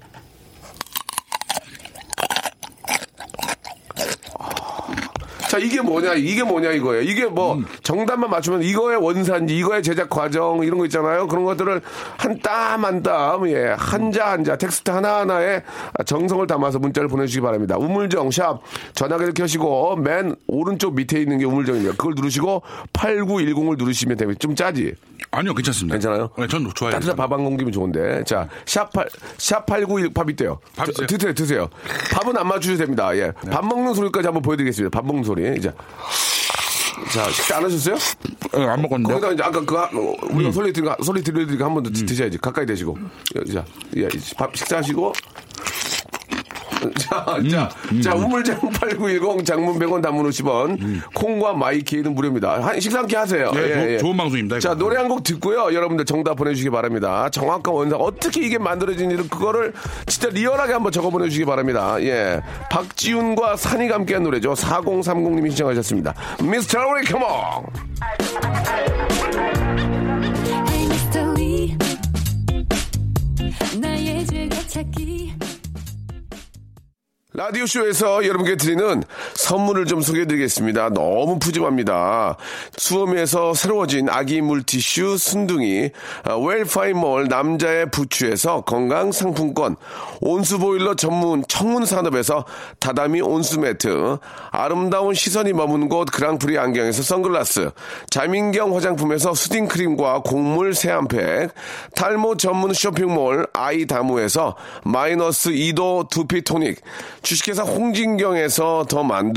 자, 이게 뭐냐, 이게 뭐냐, 이거예요. 이게 뭐, 정답만 맞추면 이거의 원산지, 이거의 제작 과정, 이런 거 있잖아요. 그런 것들을 한 땀 한 땀, 예, 한자 한자, 텍스트 하나하나에 정성을 담아서 문자를 보내주시기 바랍니다. 우물정, 샵, 전화기를 켜시고, 맨 오른쪽 밑에 있는 게 우물정입니다. 그걸 누르시고, 8910을 누르시면 됩니다. 좀 짜지? 아니요, 괜찮습니다. 괜찮아요? 네, 전 좋아요. 따뜻한 밥 한 공기면 좋은데. 자, 샵8, 샵8910, 밥 있대요. 밥? 드세요, 드세요. 밥은 안 맞추셔도 됩니다. 예. 밥 먹는 소리까지 한번 보여드리겠습니다. 밥 먹는 소리. 이제. 자, 식사 안 하셨어요? 네, 안 먹었는데. 거기다 이제 아까 그, 하- 어, 우리가 소리 드리고, 소리 들려드리고 한번 더 드셔야지. 가까이 대시고. 자, 예, 밥 식사하시고. 자, 자, 자, 우물정 8910 장문 100원 단문 50원. 콩과 마이케이는 무료입니다. 한, 함께 하세요. 네, 조- 좋은 방송입니다, 자, 이거. 노래 한 곡 듣고요. 여러분들 정답 보내주시기 바랍니다. 정확한 원상, 어떻게 이게 만들어진지 그거를 진짜 리얼하게 한번 적어 보내주시기 바랍니다. 예. 박지윤과 산이가 함께한 노래죠. 4030님이 신청하셨습니다. Mr. Lee, come on! 라디오쇼에서 여러분께 드리는 선물을 좀 소개해드리겠습니다. 너무 푸짐합니다. 수험에서 새로워진 아기 물티슈 순둥이, 아, 웰파이몰 남자의 부추에서 건강 상품권, 온수보일러 전문 청운산업에서 다다미 온수매트, 아름다운 시선이 머무는 곳 그랑프리 안경에서 선글라스, 자민경 화장품에서 수딩크림과 곡물 세안팩, 탈모 전문 쇼핑몰 아이다무에서 마이너스 2도 두피토닉, 주식회사 홍진경에서 더 만두,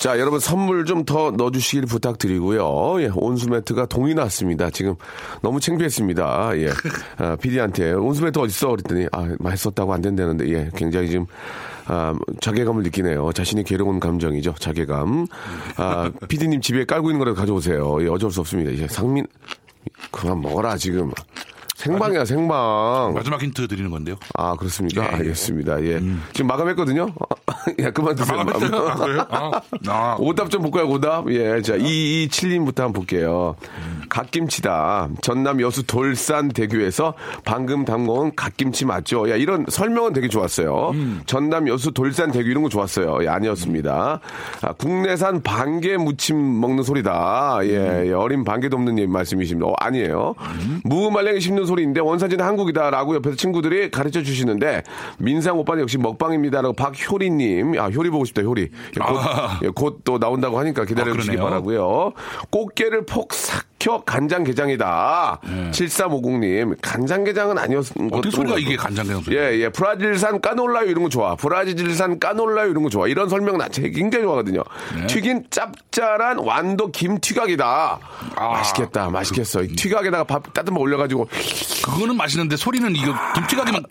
자, 여러분 선물 좀 더 넣어주시길 부탁드리고요. 예, 온수매트가 동이 났습니다. 지금 너무 창피했습니다. 예, 아, PD한테 온수매트 어딨어? 그랬더니 아, 썼다고 안 된다는데 예, 굉장히 지금 아, 자괴감을 느끼네요. 자신이 괴로운 감정이죠. 자괴감. 아, PD님 집에 깔고 있는 거라도 가져오세요. 예, 어쩔 수 없습니다. 이제 상민 그만 먹어라 지금. 생방이야 생방. 마지막 힌트 드리는 건데요. 아 그렇습니까? 예, 예. 알겠습니다. 예. 지금 마감했거든요. 야 그만 드세요. 마감했어요? 아, 그래요? 아, 아. 오답 좀 볼까요, 오답? 예. 자, 227님부터 한번 볼게요. 갓김치다. 전남 여수 돌산 대교에서 방금 담궈온 갓김치 맞죠? 야, 이런 설명은 되게 좋았어요. 전남 여수 돌산 대교 이런 거 좋았어요. 예, 아니었습니다. 아, 국내산 반개 무침 먹는 소리다. 예, 예, 어린 반개도 없는 님 말씀이십니다. 어, 아니에요. 무말랭이 씹는 소리인데 원사지는 한국이다라고 옆에서 친구들이 가르쳐 주시는데 민상 오빠는 역시 먹방입니다라고 박효리님, 아 효리 보고 싶다 효리. 예, 곧또 나온다고 하니까 기다려 아, 주시기 그러네요. 바라고요. 꽃게를 폭삭 혀 간장게장이다. 7350님 간장게장은 아니었던 네. 어떻게 소리가. 이게 간장게장 소리? 예, 예. 브라질산 까놀라유 이런 거 좋아. 브라질산 까놀라유 이런 거 좋아. 이런 설명 나 제- 굉장히 좋아하거든요. 네. 튀긴 짭짤한 완도 김튀각이다. 아. 맛있겠다. 맛있겠어. 이 튀각에다가 밥 따뜻한 거 올려가지고. 그거는 맛있는데 소리는 이거 김치각이면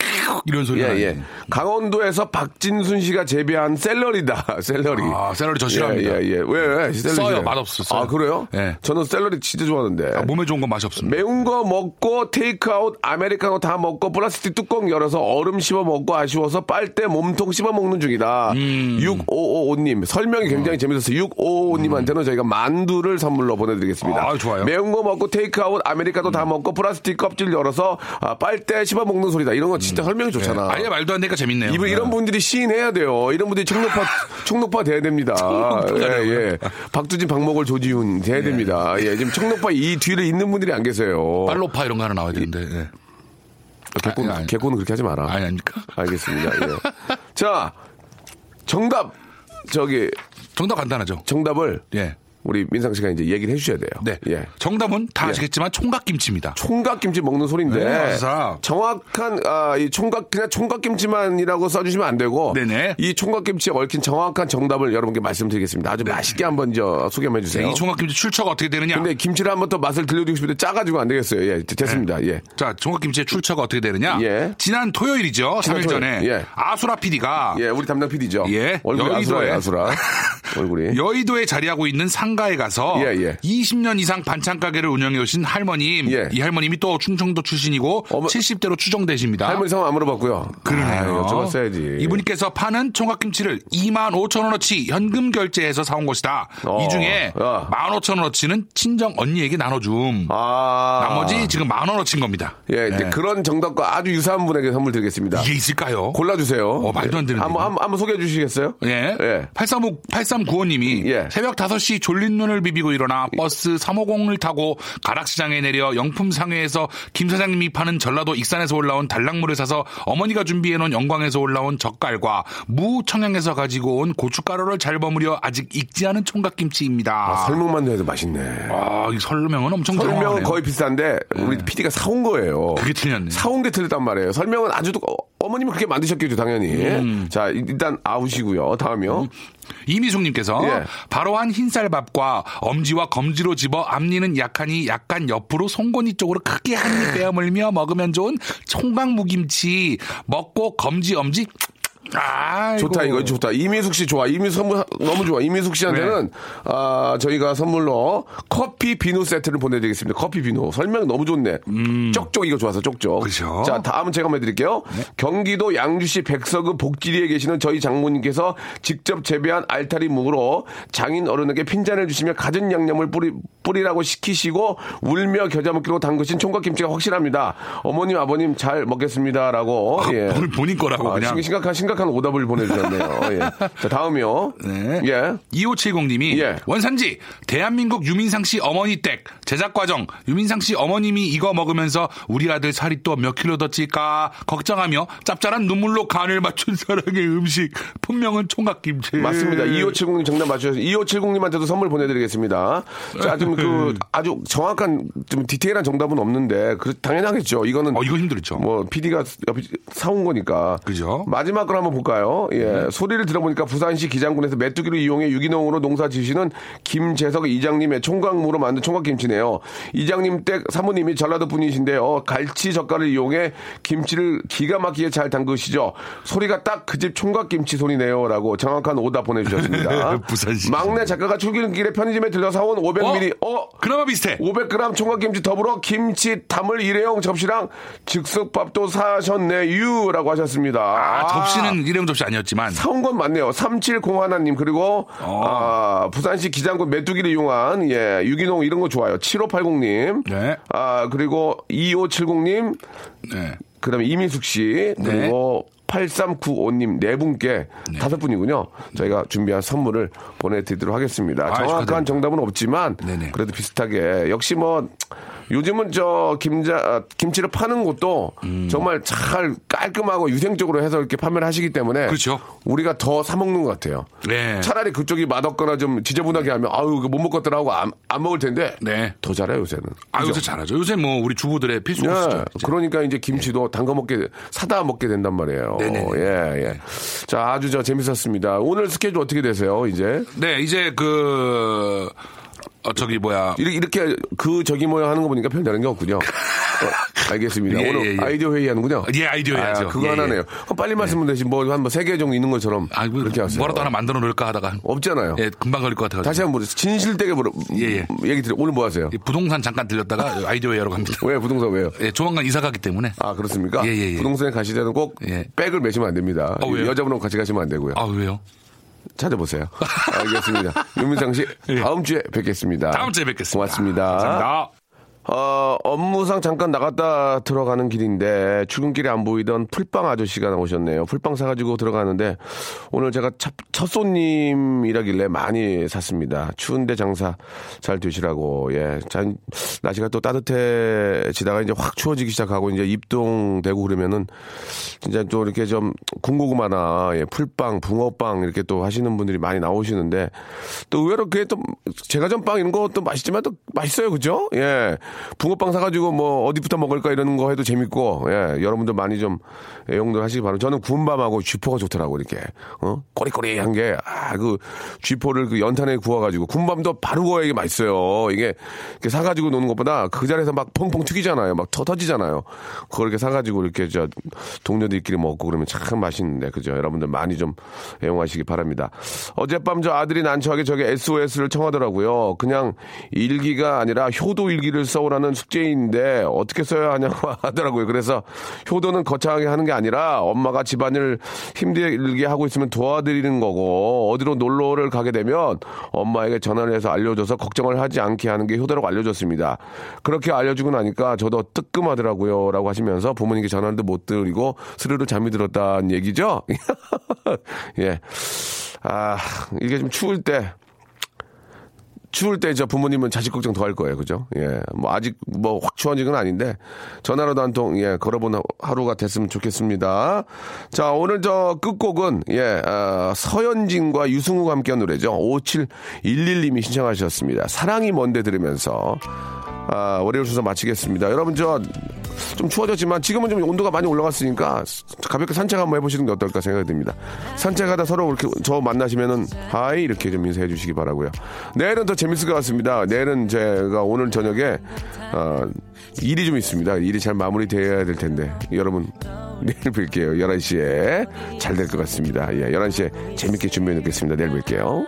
이런 소리가 예. 예. 강원도에서 박진순 씨가 재배한 샐러리다. 샐러리. 아, 샐러리 저 싫어합니다. 예, 예, 예. 왜, 왜? 샐러리 써요. 맛없어. 아, 그래요? 예. 저는 샐러리 진짜 좋아 하는데. 아, 몸에 좋은 건 맛이 없습니다. 매운 거 먹고 테이크아웃 아메리카노 다 먹고 플라스틱 뚜껑 열어서 얼음 씹어 먹고 아쉬워서 빨대 몸통 씹어 먹는 중이다. 음. 6555님 설명이 굉장히 재밌었어요. 6555님한테는 저희가 만두를 선물로 보내드리겠습니다. 아, 좋아요. 매운 거 먹고 테이크아웃 아메리카노 다 먹고 플라스틱 껍질 열어서 아, 빨대 씹어 먹는 소리다. 이런 거 진짜 설명이 좋잖아. 음. 아예 말도 안 되니까 재밌네요. 이분 이런 네. 분들이 시인해야 돼요. 이런 분들이 총록파 총록파 돼야 됩니다. 예, 예. 박두진, 박목월, 조지훈 돼야 됩니다. 예, 지금 총록파 이 뒤를 잇는 분들이 안 계세요. 빨로파 이런 거 하나 나와야 되는데. 예. 개콘, 아니. 개콘은 그렇게 하지 마라. 아니 아닙니까? 알겠습니다. 예. 자, 정답 저기 정답 간단하죠. 정답을 예. 우리 민상 씨가 이제 얘기를 해주셔야 돼요. 네. 예. 정답은 다 예. 아시겠지만 총각김치입니다. 총각김치 먹는 소리인데 네. 정확한 아, 이 총각 그냥 총각김치만이라고 써주시면 안 되고 네네. 이 총각김치에 얽힌 정확한 정답을 여러분께 말씀드리겠습니다. 아주 맛있게 한번 저 소개해 주세요. 이 총각김치 출처가 어떻게 되느냐? 근데 김치를 한번 더 맛을 들려드리고 싶은데 짜가지고 안 되겠어요. 예, 됐습니다. 예. 자, 총각김치의 출처가 어떻게 되느냐? 예. 지난 토요일이죠. 지난 3일 전에 토요일, 예. 아수라 PD가 예, 우리 담당 PD죠. 예, 얼굴이 여의도에. 아수라, 아수라. 얼굴이. 여의도에 자리하고 있는 상 가에 가서 예, 예. 20년 이상 반찬 가게를 운영해 오신 할머님. 예. 이 할머님이 또 충청도 출신이고 어머- 70대로 추정되십니다. 할머니 성함 안 물어봤고요. 그러네요. 아, 여쭤봤어야지. 이분께서 파는 총각김치를 2만 5천 원어치 현금 결제해서 사온 것이다. 어, 이 중에 야. 1만 5천 원어치는 친정 언니에게 나눠줌. 아. 나머지 지금 만 원어치인 겁니다. 예, 이제 예. 그런 정답과 아주 유사한 분에게 선물 드리겠습니다. 이게 있을까요? 골라주세요. 어, 말도 안 되는데, 한번, 이거. 한번, 한번 소개해 주시겠어요? 예. 예. 835, 8395님이 예. 새벽 5시 졸린 눈을 비비고 일어나 버스 350을 타고 가락시장에 내려 영품 상회에서 김 사장님이 파는 전라도 익산에서 올라온 달랑물을 사서 어머니가 준비해 놓은 영광에서 올라온 젓갈과 무 청양에서 가지고 온 고춧가루를 잘 버무려 아직 익지 않은 총각김치입니다. 아, 설명만 해도 맛있네. 아, 이 설명은 엄청 설명은. 거의 비싼데, 우리 PD가 사온 거예요. 그게 틀렸네. 사온 게 틀렸단 말이에요. 설명은 아주, 어, 어머님이 그렇게 만드셨겠죠, 당연히. 음. 자, 일단 아웃이고요. 다음이요. 이미숙님께서 예. 바로 한 흰쌀밥과 엄지와 검지로 집어 앞니는 약하니 약간 옆으로 송곳니 쪽으로 크게 한 입 빼어물며 먹으면 좋은 총각무김치 먹고 검지 엄지 아, 좋다 이거 좋다. 이민숙 씨 좋아. 이민숙 선물 너무 좋아. 이민숙 씨한테는 네. 아 저희가 선물로 커피 비누 세트를 보내드리겠습니다. 커피 비누. 설명 너무 좋네. 쪽쪽 이거 좋아서 쪽쪽. 음. 그죠. 자 다음은 제가 한번 해드릴게요. 경기도 양주시 백서구 복지리에 계시는 저희 장모님께서 직접 재배한 알타리 묵으로 장인 어른에게 핀잔을 주시며 갖은 양념을 뿌리 뿌리라고 시키시고 울며 겨자 먹기로 담그신 총각김치가 확실합니다. 어머님 아버님 잘 먹겠습니다라고. 예. 오늘 본인 거라고 아, 그냥. 심- 심각한 심각 한 오답을 보내주셨네요. 예. 자 다음이요. 네. 예. 2570님이 예. 원산지 대한민국 유민상 씨 어머니 댁 제작 과정 유민상 씨 어머님이 이거 먹으면서 우리 아들 살이 또 몇 킬로 더 찔까 걱정하며 짭짤한 눈물로 간을 맞춘 사랑의 음식 분명은 총각김치 맞습니다. 2570님 정답 맞추셔서 2570님한테도 선물 보내드리겠습니다. 자, 좀그 아주 정확한 좀 디테일한 정답은 없는데 그 당연하겠죠. 이거는 어 이거 힘들죠 뭐 PD가 사온 거니까. 그죠? 마지막 걸 한번 볼까요? 예. 소리를 들어보니까 부산시 기장군에서 메뚜기를 이용해 유기농으로 농사 지으시는 김재석 이장님의 총각무로 만든 총각김치네요. 이장님 댁 사모님이 전라도 분이신데요. 갈치 젓갈을 이용해 김치를 기가 막히게 잘 담그시죠. 소리가 딱 그 집 총각김치 소리네요. 라고 정확한 오답 보내주셨습니다. 부산시 막내 작가가 출근길에 편의점에 들러 사온 500ml, 어? 그나마 비슷해 500g 총각김치 더불어 김치 담을 일회용 접시랑 즉석밥도 사셨네유 라고 하셨습니다. 아, 접시는 일회용 접시 아니었지만 사온 건 맞네요. 3701님 그리고 어. 아, 부산시 기장군 메뚜기를 이용한 예 유기농 이런 거 좋아요. 7580님 네. 아 그리고 2570님 네. 그다음에 이민숙 씨 그리고 8395님 네 분께 다섯 분이군요. 저희가 준비한 선물을 보내드리도록 하겠습니다. 아, 정확한 축하드립니다. 정답은 없지만 네네. 그래도 비슷하게 역시 뭐 요즘은 저 김자 아, 김치를 파는 곳도 음. 정말 잘 깔끔하고 유생적으로 해서 이렇게 판매를 하시기 때문에 그렇죠. 우리가 더 사 먹는 것 같아요. 네. 차라리 그쪽이 맛없거나 좀 지저분하게 하면 아유 이거 못 먹겠더라 하고 안, 안 먹을 텐데 네. 더 잘해요 요새는. 아? 요새 잘하죠 요새 뭐 우리 주부들의 필수 예, 이제. 그러니까 이제 김치도 담가 먹게 사다 먹게 된단 말이에요. 네네네. 예, 예. 자, 아주 저 재밌었습니다. 오늘 스케줄 어떻게 되세요, 이제? 네 이제 그 어, 저기 뭐야 이렇게, 이렇게 그 저기 모양 하는 거 보니까 별 다른 게 없군요. 어, 알겠습니다. 예, 오늘 예, 예. 아이디어 회의 하는군요. 예, 아이디어 해야죠. 그거 예, 하나네요. 예. 어, 빨리 말씀을 되시 뭐한 뭐세개 정도 있는 것처럼 아, 뭐, 그렇게 하세요. 뭐라도 하나 만들어 놓을까 하다가 없잖아요. 예, 금방 걸릴 것 같아가지고. 다시 한번 진실되게 물어 예, 예. 얘기 드려. 오늘 뭐 하세요? 예, 부동산 잠깐 들렸다가 아이디어 회의하러 갑니다. 왜 부동산 왜요? 예, 조만간 이사 가기 때문에. 아 그렇습니까? 예, 예, 예. 부동산에 때는 꼭 예. 백을 매시면 안 됩니다. 아? 여자분하고 같이 가시면 안 되고요. 아, 왜요? 찾아보세요. 알겠습니다. 윤민상 씨 다음 주에 뵙겠습니다. 예. 다음 주에 뵙겠습니다. 고맙습니다. 감사합니다. 어, 업무상 잠깐 나갔다 들어가는 길인데 출근길에 안 보이던 풀빵 아저씨가 나오셨네요. 풀빵 사가지고 들어가는데 오늘 제가 첫, 첫 손님이라길래 많이 샀습니다. 추운데 장사 잘 되시라고. 예. 자, 날씨가 또 따뜻해지다가 이제 확 추워지기 시작하고 이제 입동되고 그러면은 진짜 또 이렇게 좀 군고구마나 예, 풀빵, 붕어빵 이렇게 또 하시는 분들이 많이 나오시는데 또 의외로 그게 또 제과점빵 이런 것도 맛있지만 또 맛있어요. 그죠? 예. 붕어빵 사가지고 뭐 어디부터 먹을까 이러는 거 해도 재밌고 예. 여러분들 많이 좀 애용들 하시기 바랍니다. 저는 구운밤하고 쥐포가 좋더라고 이렇게 어 꼬리꼬리한 게 아 그 쥐포를 그 연탄에 구워가지고 군밤도 바로 구워야 이게 맛있어요. 이게 사가지고 노는 것보다 그 자리에서 막 펑펑 튀기잖아요. 막 터, 터지잖아요. 그걸 이렇게 사가지고 이렇게 저 동료들끼리 먹고 그러면 참 맛있는데 그죠? 여러분들 많이 좀 애용하시기 바랍니다. 어젯밤 저 아들이 난처하게 저게 SOS를 청하더라고요. 그냥 일기가 아니라 효도 일기를 써 오라는 숙제인데 어떻게 써야 하냐고 하더라고요. 그래서 효도는 거창하게 하는 게 아니라 엄마가 집안일 힘들게 하고 있으면 도와드리는 거고 어디로 놀러를 가게 되면 엄마에게 전화를 해서 알려줘서 걱정을 하지 않게 하는 게 효도라고 알려줬습니다. 그렇게 알려주고 나니까 저도 뜨끔하더라고요. 라고 하시면서 부모님께 전화도 못 드리고 스르르 잠이 들었다는 얘기죠? 예. 아, 이게 좀 추울 때 추울 때 저 부모님은 자식 걱정 더 할 거예요. 그죠? 예. 뭐 아직 뭐 확 추워진 건 아닌데 전화로도 한 통 예, 걸어본 하루가 됐으면 좋겠습니다. 자, 오늘 저 끝곡은 예, 아, 서현진과 유승우가 함께한 노래죠. 5711님이 신청하셨습니다. 사랑이 뭔데 들으면서 아, 월요일 순서 마치겠습니다. 여러분 저 좀 추워졌지만 지금은 좀 온도가 많이 올라갔으니까 가볍게 산책 한번 해보시는 게 어떨까 생각이 듭니다. 산책하다 서로 이렇게 저 만나시면은 하이 이렇게 좀 인사해 주시기 바라고요. 내일은 더 재밌을 것 같습니다. 내일은 제가 오늘 저녁에 어, 일이 좀 있습니다. 일이 잘 마무리되어야 될 텐데 여러분 내일 뵐게요. 11시에 잘 될 것 같습니다. 예, 11시에 재밌게 준비해 놓겠습니다. 내일 뵐게요.